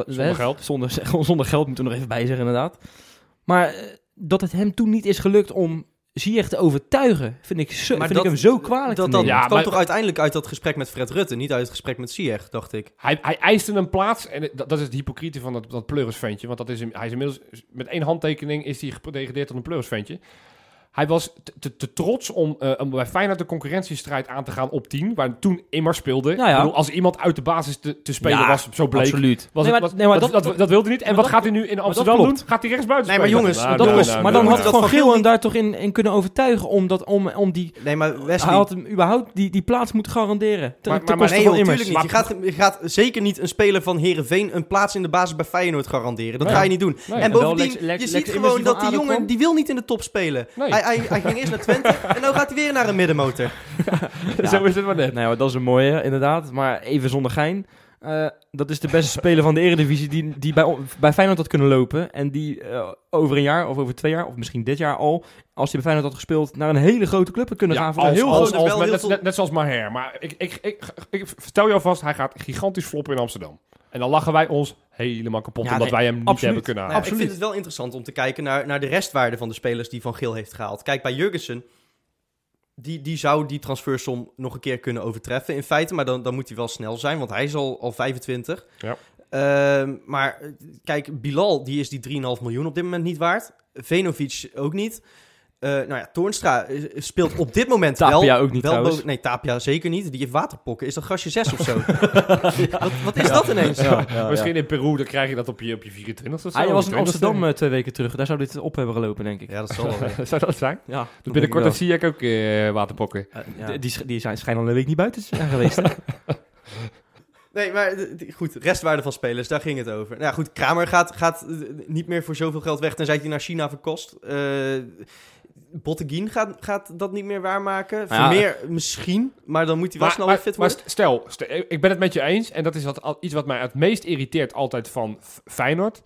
Zonder hè, geld. Zonder, zonder geld, moet ik er nog even bij zeggen, inderdaad. Maar dat het hem toen niet is gelukt om Ziyech te overtuigen, vind ik, zo, Maar vind ik dat- hem zo kwalijk Dat, dat. Ja, kwam maar- toch uiteindelijk uit dat gesprek met Fred Rutte, niet uit het gesprek met Ziyech, dacht ik. Hij, hij eiste een plaats en dat, dat is het hypocriete van dat, dat pleurisventje. Want dat is, hij is inmiddels met één handtekening is hij gedegradeerd tot een pleurisventje. Hij was te, te, te trots om, eh, om bij Feyenoord de concurrentiestrijd aan te gaan op 10, waar toen Immers speelde. Ja. Bedoel, als iemand uit de basis te, te spelen Ja, was, zo bleek. Absoluut. Was nee, het- maar, was- nee, maar dat, dat, dat, dat wilde hij niet. En wat dat- gaat hij nu in Amsterdam doen? Gaat hij rechtsbuiten Nee, maar spelen? jongens, Nou, dat nou, klopt. nou, maar nou, dan had nou. Van Geel hem daar toch in, in kunnen overtuigen om, dat, om, om die... Nee, maar Hij Wesley... had hem überhaupt die, die plaats moeten garanderen. Ten, Maar- maar- nee, natuurlijk niet. Je gaat, je gaat zeker niet een speler van Herenveen een plaats in de basis bij Feyenoord garanderen. Dat ga je niet doen. En bovendien, je ziet gewoon dat die jongen, die wil niet in de top spelen. Hij, hij, ging eerst naar Twente en nu gaat hij weer naar een middenmotor. Zo is het maar net. Nee, maar dat is een mooie, inderdaad. Maar even zonder gein. Eh, dat is de beste speler van de Eredivisie die, die bij, bij Feyenoord had kunnen lopen. En die eh, over een jaar of over twee jaar, of misschien dit jaar al, als hij bij Feyenoord had gespeeld, naar een hele grote club had kunnen Ja, gaan. Voor als, een heel als, groot- als- wel net, heel net- veel- net zoals Maher. Maar ik, ik, ik, ik, vertel je alvast, hij gaat gigantisch floppen in Amsterdam. En dan lachen wij ons helemaal kapot Ja, omdat nee, wij hem niet absoluut. hebben kunnen halen. ik vind het wel interessant om te kijken naar, naar de restwaarde van de spelers die Van Geel heeft gehaald. Kijk, bij Jurgensen, die, die zou die transfersom nog een keer kunnen overtreffen in feite. Maar dan, dan moet hij wel snel zijn, want hij is al, al 25. Ja. Ehm, maar eh, kijk, Bilal, die is die 3,5 miljoen op dit moment niet waard. Venovic ook niet. Eh, nou ja, Toornstra eh, speelt op dit moment Tapia wel... ook niet wel trouwens. nee, Tapia zeker niet. Die heeft waterpokken. Is dat gastje 6 of zo? wat, wat is dat ineens? Misschien in Peru, dan krijg je dat op je, op je 24 of zo. Hij was in 20ste. Amsterdam eh, twee weken terug. Daar zou dit op hebben gelopen, denk ik. Ja, dat zal wel. Zou dat zijn? Ja, Dus binnenkort dan zie ik ook eh, waterpokken. Ja. Die, die zijn schijnen al een week niet buiten te zijn geweest. hè? Nee, maar goed, restwaarde van spelers, daar ging het over. Nou ja, goed, Kramer gaat, gaat niet meer voor zoveel geld weg, tenzij hij naar China verkost. Eh Botteguin gaat, gaat dat niet meer waarmaken. Nou ja, Vermeer misschien, maar dan moet hij wel snel weer fit maar worden. stel, stel, ik ben het met je eens. En dat is wat, iets wat mij het meest irriteert altijd van Feyenoord.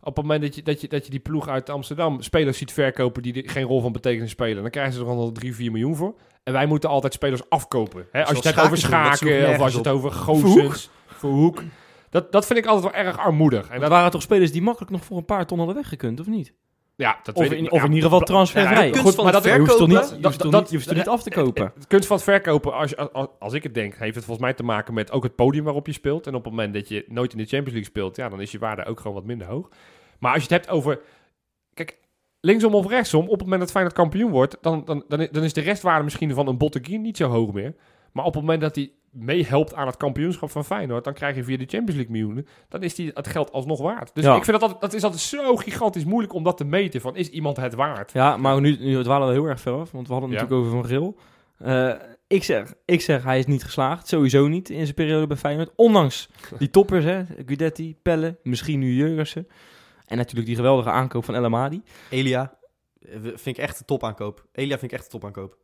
Op het moment dat je, dat, je, dat je die ploeg uit Amsterdam spelers ziet verkopen die geen rol van betekenis spelen, dan krijgen ze er al 3, 4 miljoen voor. En wij moeten altijd spelers afkopen. Hè? Als je het hebt over Schaken of als je het over Goossens, Verhoek. Dat, dat vind ik altijd wel erg armoedig. En dat waren toch spelers die makkelijk nog voor een paar ton hadden weggekund, of niet? Ja, dat Of ik- in, of ja, in ieder geval transfervrij. Goed, maar het dat je hoeft toch niet, verkopen- je hoeft toch dat- niet, je hoeft toch niet af te kopen. De kunst van het verkopen, als, als, als ik het denk, heeft het volgens mij te maken met ook het podium waarop je speelt. En op het moment dat je nooit in de Champions League speelt, ja, dan is je waarde ook gewoon wat minder hoog. Maar als je het hebt over, kijk, linksom of rechtsom, op het moment dat Feyenoord kampioen wordt, dan, dan, dan, is- dan is de restwaarde misschien van een Botteguin niet zo hoog meer. Maar op het moment dat hij meehelpt aan het kampioenschap van Feyenoord, dan krijg je via de Champions League miljoenen, dan is die het geld alsnog waard. Dus Ja. ik vind dat, dat is altijd zo gigantisch moeilijk om dat te meten, van is iemand het waard? Ja, maar nu, nu dwalen we heel erg ver af, want we hadden het Ja. natuurlijk over Van Geel. Eh, Ik zeg, ik zeg, hij is niet geslaagd. Sowieso niet in zijn periode bij Feyenoord. Ondanks die toppers, hè. Guidetti, Pelle, misschien nu Jurgensen. En natuurlijk die geweldige aankoop van El Amadi. Elia eh, vind ik echt een topaankoop. Elia vind ik echt een topaankoop.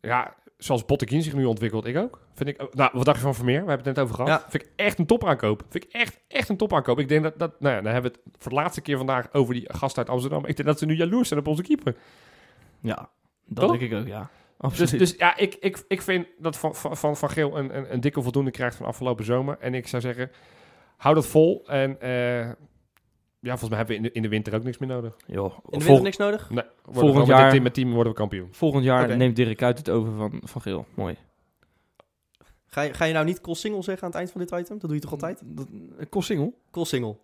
Ja, zoals Bottekin zich nu ontwikkelt, ik ook. Vind ik, nou, wat dacht je van Vermeer? We hebben het net over gehad. Ja. Vind ik echt een topaankoop. Vind ik echt, echt een topaankoop. Ik denk dat, dat nou ja, dan hebben we het voor de laatste keer vandaag over die gast uit Amsterdam. Ik denk dat ze nu jaloers zijn op onze keeper. Ja, dat Toch? denk ik ook, ja. Dus, Absoluut. dus ja, ik, ik, ik vind dat Van, van, van, Geel een, een, een dikke voldoende krijgt van afgelopen zomer. En ik zou zeggen, hou dat vol. En eh, ja, volgens mij hebben we in de, in de winter ook niks meer nodig. Joh, In de winter niks nodig? Nee, Volgend jaar- Met, dit team, met team worden we kampioen. volgend jaar neemt Dirk uit het over van, van Geel. Mooi. Ga je, ga je nou niet Col Single zeggen aan het eind van dit item? Dat doe je toch altijd? Dat, kost single? Col Single.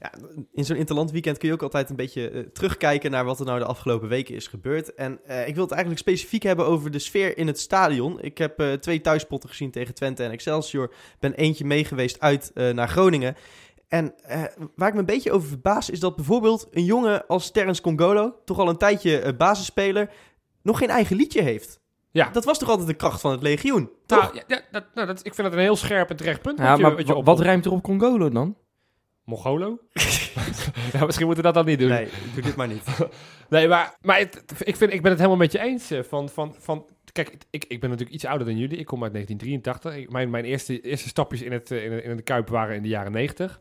Ja, in zo'n interland weekend kun je ook altijd een beetje eh, terugkijken naar wat er nou de afgelopen weken is gebeurd. En eh, ik wil het eigenlijk specifiek hebben over de sfeer in het stadion. Ik heb eh, twee thuispotten gezien tegen Twente en Excelsior. Ben eentje meegeweest uit eh, naar Groningen. En eh, waar ik me een beetje over verbaas is dat bijvoorbeeld een jongen als Terence Congolo, toch al een tijdje basisspeler, nog geen eigen liedje heeft. Ja. Dat was toch altijd de kracht van het legioen, toch? Nou, ja, ja, dat, nou dat, ik vind dat een heel scherp en terecht punt. Ja, wat je, maar wat, je wa- op, wat rijmt er op Congolo dan? Mongolo? ja, misschien moeten we dat dan niet doen. Nee, doe dit maar niet. Nee, maar, maar het- ik, vind, ik ben het helemaal met je eens. eh, Van, van, van, kijk, ik, ik ben natuurlijk iets ouder dan jullie. Ik kom uit 1983. Ik, mijn mijn eerste, eerste stapjes in, het, eh, in, het- in de Kuip waren in de jaren 90.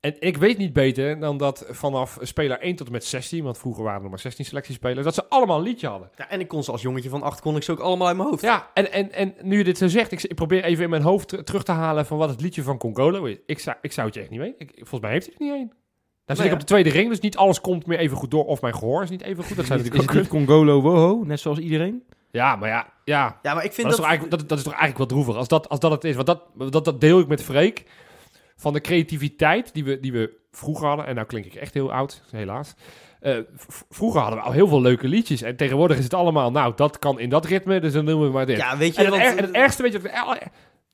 En ik weet niet beter dan dat vanaf speler 1 tot en met 16... want vroeger waren er maar 16 selectiespelers... dat ze allemaal een liedje hadden. Ja, en ik kon ze als jongetje van acht kon ik ze ook allemaal uit mijn hoofd. Ja, en, en, en nu je dit zo zegt... Ik, ik probeer even in mijn hoofd ter- terug te halen... van wat het liedje van Congolo is. Ik zou, ik zou het je echt niet weten. Ik, volgens mij heeft hij er niet één. Dan zit Nee, ik op de tweede ring, dus niet alles komt meer even goed door. Of mijn gehoor is niet even goed. Dat zijn is, is natuurlijk het niet Congolo woho, net zoals iedereen? Ja, maar ja, ja. Ja, maar ik vind Maar dat, is dat... toch eigenlijk, dat, dat is toch eigenlijk wel droevig als dat, als dat het is. Want dat, dat, dat deel ik met Freek. Van de creativiteit die we, die we vroeger hadden. En nou klink ik echt heel oud, helaas. Eh, vroeger hadden we al heel veel leuke liedjes. En tegenwoordig is het allemaal, nou, dat kan in dat ritme. Dus dan noemen we maar dit. Ja, weet je... en, het, want, er- en het ergste, weet je wat... eh,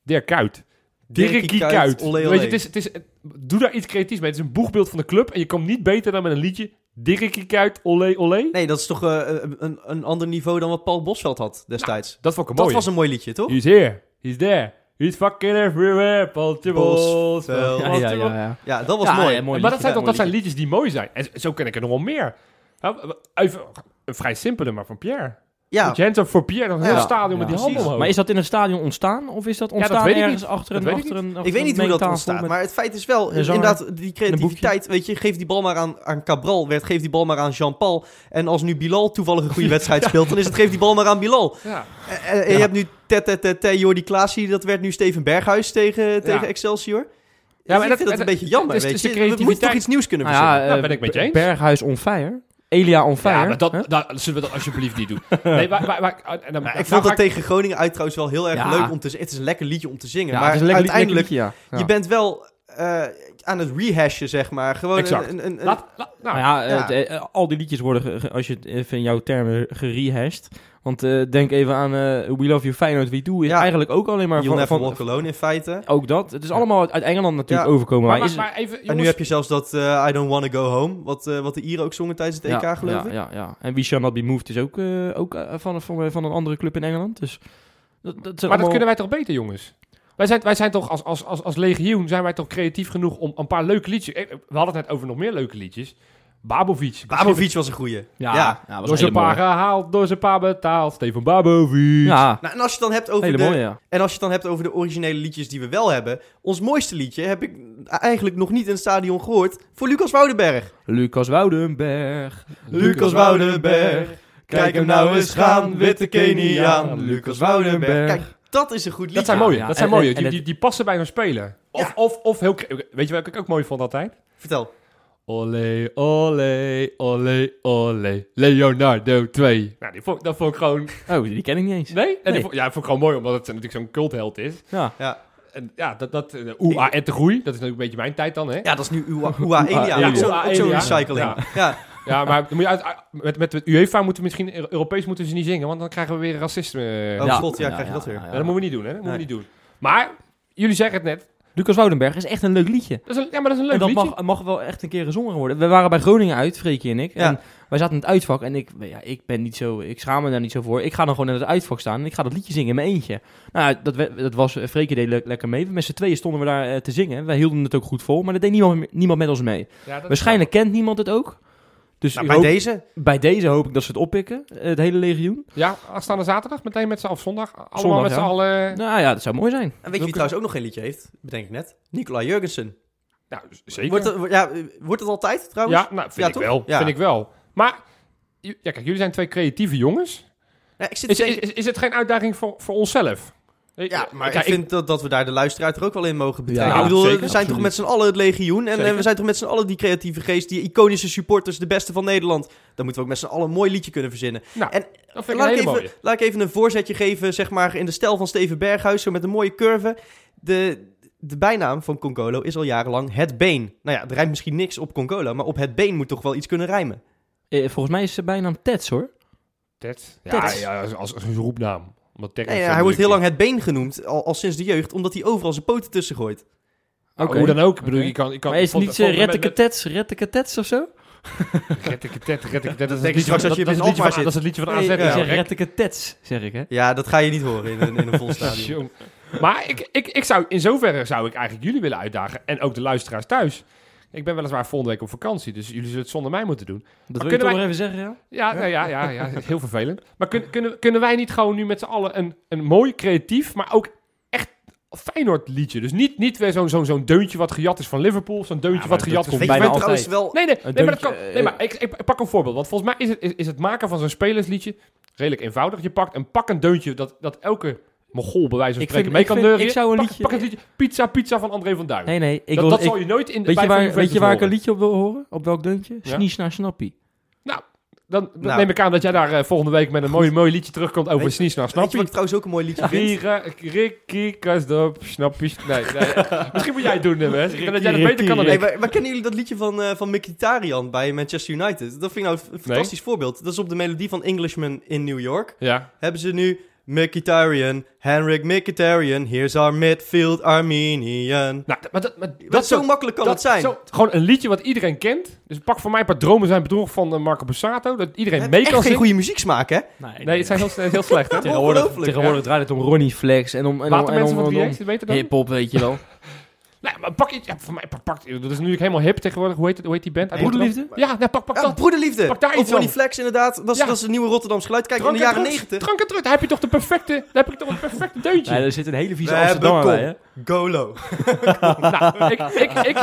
Dirk Kuyt. Dirkie olé, Weet je, het is, het is, doe daar iets creatiefs mee. Het is een boegbeeld van de club. En je komt niet beter dan met een liedje. Dirkie Kuyt, olé, olé. Nee, dat is toch eh, een, een ander niveau dan wat Paul Bosveld had destijds. Dat vond ik een dat mooie. was een mooi liedje, toch? He's here. He's there. He's fucking everywhere. Bosveld. Bosveld. Ja, ja, ja. ja. Ja, dat was Ja, mooi. ja, mooi maar dat zijn, ja, toch, dat zijn liedjes die mooi zijn. En zo ken ik er nog wel meer. Nou, Even een vrij simpele, maar van Pierre. Ja, up voor Pierre. Dat Ja. heel stadion met Ja, die handen omhoog. Maar is dat in een stadion ontstaan? Of is dat ontstaan ik ergens niet. achter een... weet ik achter een ik weet niet hoe dat ontstaat, maar het feit is wel, inderdaad, die creativiteit, weet je, geef die bal maar aan, aan Cabral, werd, geef die bal maar aan Jean-Paul. En als nu Bilal toevallig een goede wedstrijd speelt, dan is het geef die bal maar aan Bilal. Ja. En, en je Ja. hebt nu Tete Jordi Klaasie, dat werd nu Steven Berghuis tegen, tegen Excelsior. Ja, maar maar dat- ik vind dat het- een beetje jammer, is- weet is je. de We moeten toch creativiteit. iets nieuws kunnen Nou verzinnen. ja, Ja, eh, ben ik met je eens. Berghuis on fire. Elia on fire. Ja, maar dat, dat, zullen we dat alsjeblieft niet doen. Nee, maar, maar, maar- en dan- Maar nou ik vond dat tegen Groningen uit trouwens wel heel erg Ja. leuk om te zeggen. Het is een lekker liedje om te zingen. Ja, maar het is een lekker, uiteindelijk, lekker liedje, ja. je bent wel eh, aan het rehashen, zeg maar. Gewoon Exact. een, een, een- Laat, laat- nou, Nou ja, eh, al die liedjes worden, als je het even in jouw termen, gerehashed. Want eh, denk even aan eh, We Love You Feyenoord We Do. Is Ja. eigenlijk ook alleen maar You'll van... Never van Walk Alone in feite. ook dat. Het is allemaal uit Engeland natuurlijk Ja. overkomen. maar, Maar, maar, is, maar even, En nu heb je zelfs dat eh, I Don't Wanna Go Home, wat, eh, wat de Ieren ook zongen tijdens het EK, ja, geloof ja, ik. Ja, ja. En We Shall Not Be Moved is ook, eh, ook van, van, van een andere club in Engeland. Dus dat, dat maar dat kunnen wij toch beter, jongens? Wij zijn, wij zijn toch als, als, als, als legioen zijn wij toch creatief genoeg om een paar leuke liedjes... We hadden het net over nog meer leuke liedjes. Babovic. Babovic was een goeie. Ja, Ja. ja. was Door zijn hele pa mooie. gehaald, door zijn pa betaald. Stefan Babovic. Ja, Nou, en als je het dan hebt over hele de, mooie, ja. En als je dan hebt over de originele liedjes die we wel hebben. Ons mooiste liedje heb ik eigenlijk nog niet in het stadion gehoord. Voor Lucas Woudenberg. Lucas Woudenberg. Lucas Woudenberg. Kijk hem nou eens gaan, witte Keniaan. Lucas Woudenberg. Kijk, dat is een goed liedje. Dat zijn mooie. ja. Dat zijn En- mooie. en- Die, en die, die passen bij een speler. Of, Ja. of, of heel... Weet je welke ik ook mooi vond altijd? Vertel. Olé, olé, olé, olé. Leonardo 2. Nou, die vond, dat vond ik gewoon... Oh, die ken ik niet eens. Nee? En die vond, ja, dat vond ik gewoon mooi, omdat het natuurlijk zo'n cultheld is. Ja. Ja, En ja, dat... dat uh, Oeh, en te groei. Dat is natuurlijk een beetje mijn tijd dan, hè? ja dat is nu Ua Ua Elia. Ook zo'n Ua ook zo'n Elia. recycling. Ja. Ja. Ja, maar dan moet je uit, met, met, met UEFA moeten we misschien... Europees moeten ze niet zingen, want dan krijgen we weer racisme. Oh ja. god, ja, krijg je dat weer. dat moeten we niet doen, hè? Dat moeten we niet doen. Maar, jullie zeggen het net. Lucas Woudenberg is echt een leuk liedje. Dat is een, ja, maar dat is een En leuk dat liedje. mag, mag wel echt een keer gezongen worden. We waren bij Groningen uit, Freekje en ik. Ja. En wij zaten in het uitvak en ik, ja, ik ben niet zo, ik schaam me daar niet zo voor. Ik ga dan gewoon in het uitvak staan en ik ga dat liedje zingen in mijn eentje. Nou, dat, dat was, eh, Freekje deed le- lekker mee. Met z'n tweeën stonden we daar eh, te zingen. Wij hielden het ook goed vol, maar dat deed niemand, niemand met ons mee. Ja, dat Waarschijnlijk kent niemand het ook. Dus Nou, bij hoop- deze, bij deze hoop ik dat ze het oppikken, eh, het hele legioen. Ja, aanstaande zaterdag meteen met z'n of zondag. Allemaal Zondag, met z'n ja. allen. Nou ja, dat zou mooi zijn. en weet je wie Welke- trouwens ook nog geen liedje heeft? Bedenk ik net. Nicola Jurgensen. Nou, zeker. Wordt het, ja, wordt het altijd trouwens? ja, nou, vind Ja, ik toch? wel. Ja. Vind ik wel. Maar, ja, kijk, jullie zijn twee creatieve jongens. Ja, ik zit Is, zeker- is, is het geen uitdaging voor, voor onszelf? Ja, maar Kijk, ik vind dat, dat we daar de luisteraar er ook wel in mogen betrekken. Ja, ik bedoel, zeker, we zijn toch met z'n allen het legioen. En, en we zijn toch met z'n allen die creatieve geest, die iconische supporters, de beste van Nederland. Dan moeten we ook met z'n allen een mooi liedje kunnen verzinnen. Nou, en dat vind ik een laat, ik even, laat ik even een voorzetje geven, zeg maar, in de stijl van Steven Berghuis, zo met een mooie curve. De, de bijnaam van Concolo is al jarenlang het been. Nou ja, er rijmt misschien niks op Concolo, maar op het been moet toch wel iets kunnen rijmen. Eh, volgens mij is ze bijnaam Tets hoor. Ted. Ja, Ted. ja als, als, als een roepnaam. Omdat Nee, ja, hij wordt heel lang het been genoemd, al, al sinds de jeugd, omdat hij overal zijn poten tussen gooit. Oké. Hoe dan ook. Ik bedoel, je kan... Je kan Maar is het niet met- Retteke-Tets, Retteke-Tets of zo? Retteke-tet, retteke-tet. Dat is Denk het liedje straks van- als je dat is liedje in Alkmaar dat is het liedje van Nee, AZ. ja. Ik zeg Rek. Retteke-Tets, zeg ik hè. Ja, dat ga je niet horen in een, in een vol stadion. Maar ik, ik, ik zou, in zoverre zou ik eigenlijk jullie willen uitdagen. En ook de luisteraars thuis. Ik ben weliswaar volgende week op vakantie. Dus jullie zullen het zonder mij moeten doen. Dat wil je kunnen toch wij- even zeggen, ja? Ja, nou ja, ja, ja, heel vervelend. Maar kun, kunnen, kunnen wij niet gewoon nu met z'n allen een, een mooi, creatief, maar ook echt Feyenoord liedje? Dus niet, niet weer zo'n zo'n zo'n deuntje wat gejat is van Liverpool. Zo'n deuntje maar wat gejat is komt van bijna trouwens wel... Nee, nee, nee, maar, dat kan, eh, nee, maar ik, ik, ik pak een voorbeeld. Want volgens mij is het, is, is het maken van zo'n spelersliedje redelijk eenvoudig. Je pakt een pak een deuntje dat, dat elke Mogol bij wijze van Ik spreken vind- mee kan neurien. ik zou een pak, liedje- pak het liedje Pizza Pizza van André van Duin. Nee, nee. Ik dat wil, dat ik, zal je nooit in de weet, je waar, weet je waar ik een liedje op wil horen? Op welk deuntje? Ja? Snies naar Snappie. Dan, dan Nou. neem ik aan dat jij daar eh, volgende week met een mooi, mooi liedje terugkomt over Weet- Snies naar Weet je Snappie. wat ik trouwens ook een mooi liedje vind? Ricky, Kasdop, Snappies. Nee, nee. Misschien moet jij het doen, Wes. Ik denk dat jij dat beter kan dan ik. maar, kennen jullie dat liedje van, eh van Mkhitaryan bij Manchester United? Dat vind ik nou een fantastisch voorbeeld. Dat is op de melodie van Englishman in New York. Ja. Hebben ze nu Mkhitaryan, Henrik Mkhitaryan, here's our midfield Armenian. Nou, maar dat, maar Dat dat zo zo makkelijk kan dat het zijn. zo- gewoon een liedje wat iedereen kent. Dus pak voor mij een paar dromen zijn bedrog van eh, Marco Bussato. Dat iedereen Het mee kan geen zingen. goede muzieksmaak, hè? Nee, het zijn heel, heel slecht, hè? Tegenwoordig, tegenwoordig draait het om Ronnie Flex en om, en om, en Watermensen om, van om, om 3X, weten dat? hip-hop, weet je wel. Nee, maar pak iets. Ja, voor mij pak, pak dat is natuurlijk helemaal hip tegenwoordig. Hoe heet, het, hoe heet die band? Broederliefde? Ja, nou, pak, pak Ja, dat. broederliefde. Pak daar Of iets van. Flex, inderdaad. Dat is, Ja. dat is een nieuwe Rotterdams geluid. Kijk, Drank in de en jaren. 90. Drank en druk, daar heb je toch de perfecte, daar heb je toch een perfecte deuntje. Nee, er zit een hele vieze hebben bij, hè? Golo. Nou, ik, ik, ik, ik,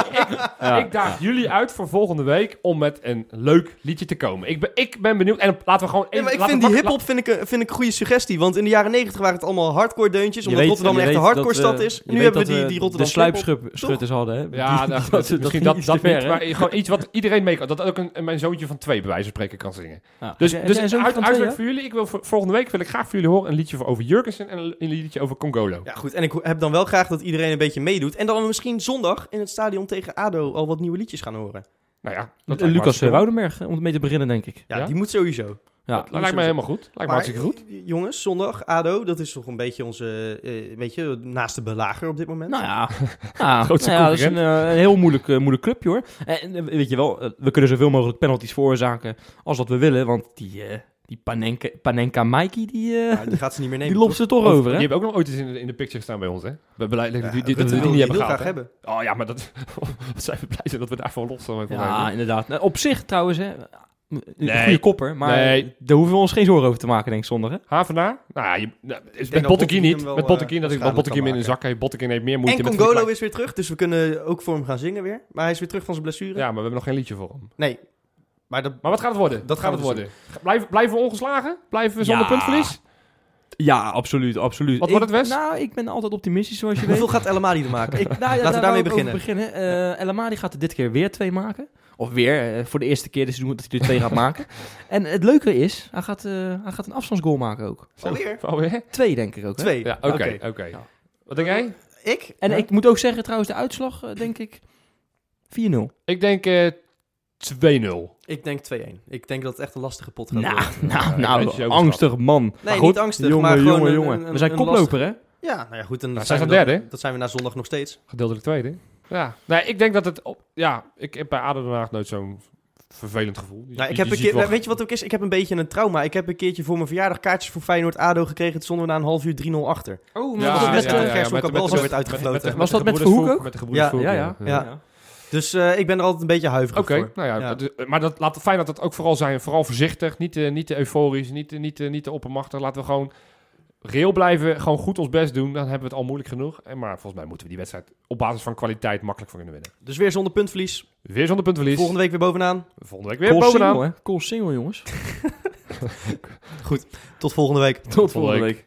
Ja. ik daag jullie uit voor volgende week om met een leuk liedje te komen. Ik ben, ik ben benieuwd. En laten we gewoon... Maar ik vind we die hip-hop vind ik, een- vind ik een goede suggestie. Want in de jaren 90 waren het allemaal hardcore deuntjes. Je Omdat weet- Rotterdam je een hardcore stad is. nu hebben we die, die De Rotterdam sluipschutters hadden, hè? Ja, Die- dat- dat misschien dat, dat niet. Maar gewoon iets wat iedereen mee kan. Dat ook een, mijn zoontje van twee bij wijze van spreken kan zingen. Dus, dus uit, voor jullie. Ik wil voor, volgende week wil ik graag voor jullie horen een liedje over Jurgensen en een, een liedje over Congolo. Ja, goed. En ik heb dan wel graag dat iedereen een beetje meedoet. En we misschien zondag in het stadion tegen ADO al wat nieuwe liedjes gaan horen. Nou ja, dat Lucas. Woudenberg, om mee te beginnen, denk ik. Ja, Ja? die moet sowieso. Ja, Dat lijkt me helemaal goed. Lijkt me hartstikke goed. eh, jongens, zondag, ADO, dat is toch een beetje onze, eh weet je, naaste belager op dit moment. Nou ja, ja, Grootste nou ja dat is een, eh, een heel moeilijk, eh, moeilijk clubje hoor. En weet je wel, we kunnen zoveel mogelijk penalties veroorzaken als dat we willen. Want die, eh, die Panenka, Panenka Mikey, die, eh, Ja, die gaat ze niet meer nemen. die lopt ze toch Over- over Die hè? hebben ook nog ooit eens in de, in de picture gestaan bij ons, hè? We Ja, die, die, dat we die niet hebben heel gehad. graag hè? hebben. Oh ja, maar dat... wat zijn we blij zijn dat we daarvoor los zijn. Ja, inderdaad. Nou, op zich trouwens, hè, een Nee. goede kopper. Maar Nee. daar hoeven we ons geen zorgen over te maken, denk ik, zondag. Hè? Havenaar? Nou ja, je, nou, is met Botteguin niet. wel, met Botteguin, eh, dat ik kan in de zak heeft. Botteguin heeft meer moeite En met Congolo is weer terug, dus we kunnen ook voor hem gaan zingen weer. Maar hij is weer terug van zijn blessure. Ja, maar we hebben nog geen liedje voor hem. Nee. Maar dat, Maar wat gaat het worden? Dat gaat het we worden. Blijven, blijven we ongeslagen? Blijven we zonder Ja. puntverlies? Ja, absoluut, absoluut. Wat Ik- wordt het, Wes? Nou, ik ben altijd optimistisch, zoals je weet. hoeveel gaat El Amadi er maken? Ik, nou, ja, Laten we daar daarmee beginnen. beginnen. Eh El Amadi gaat er dit keer weer twee maken. Of weer, eh, voor de eerste keer dit seizoen dat hij er twee gaat maken. En het leuke is, hij gaat, eh, hij gaat een afstandsgoal maken ook. Alweer? Alweer? Twee, denk ik ook. Hè? Twee. Ja, oké, oké. Ja. Wat denk jij? Ik? En Ja. ik moet ook zeggen, trouwens, de uitslag, denk ik, 4-0. Ik denk eh 2-0. Ik denk 2-1. Ik denk dat het echt een lastige pot gaat Nou, worden. nou, Ja, nou, ook angstig man. Nee, Maar niet angstig, jongen, maar gewoon jongen, een- jongen. een- We zijn een koploper, hè? Ja, nou ja, goed. Dan Nou, zijn zij we derde. Dat zijn we na zondag nog steeds. Gedeeltelijk tweede. Ja. Nee, ik denk dat het... Op, ja, ik heb bij ADO Haag nooit zo'n vervelend gevoel. Je- Nou, ik je- heb je een keer, weet je wat ook is? Ik heb een beetje een trauma. Ik heb een keertje voor mijn verjaardag kaartjes voor Feyenoord-ADO gekregen. Toen stonden we na een half uur 3-0 achter. Oh, Ja, was dat met ja, de ja, ja, met- met- werd uitgefloten? Was dat met Verhoek ook? Met de gebroeders Ja, ja, ja. Dus eh, ik ben er altijd een beetje huiverig Oké, voor. nou ja, Ja. dat- maar dat laat fijn dat het ook vooral zijn. Vooral voorzichtig, niet, te- niet te euforisch, niet, te- niet, te- niet te oppermachtig. Laten we gewoon reëel blijven, gewoon goed ons best doen. Dan hebben we het al moeilijk genoeg. En maar volgens mij moeten we die wedstrijd op basis van kwaliteit makkelijk voor kunnen winnen. Dus weer zonder puntverlies. Weer zonder puntverlies. Volgende week weer bovenaan. Volgende week weer Cool bovenaan. single, hè? Cool single, jongens. Tot volgende week. Tot volgende volgende week.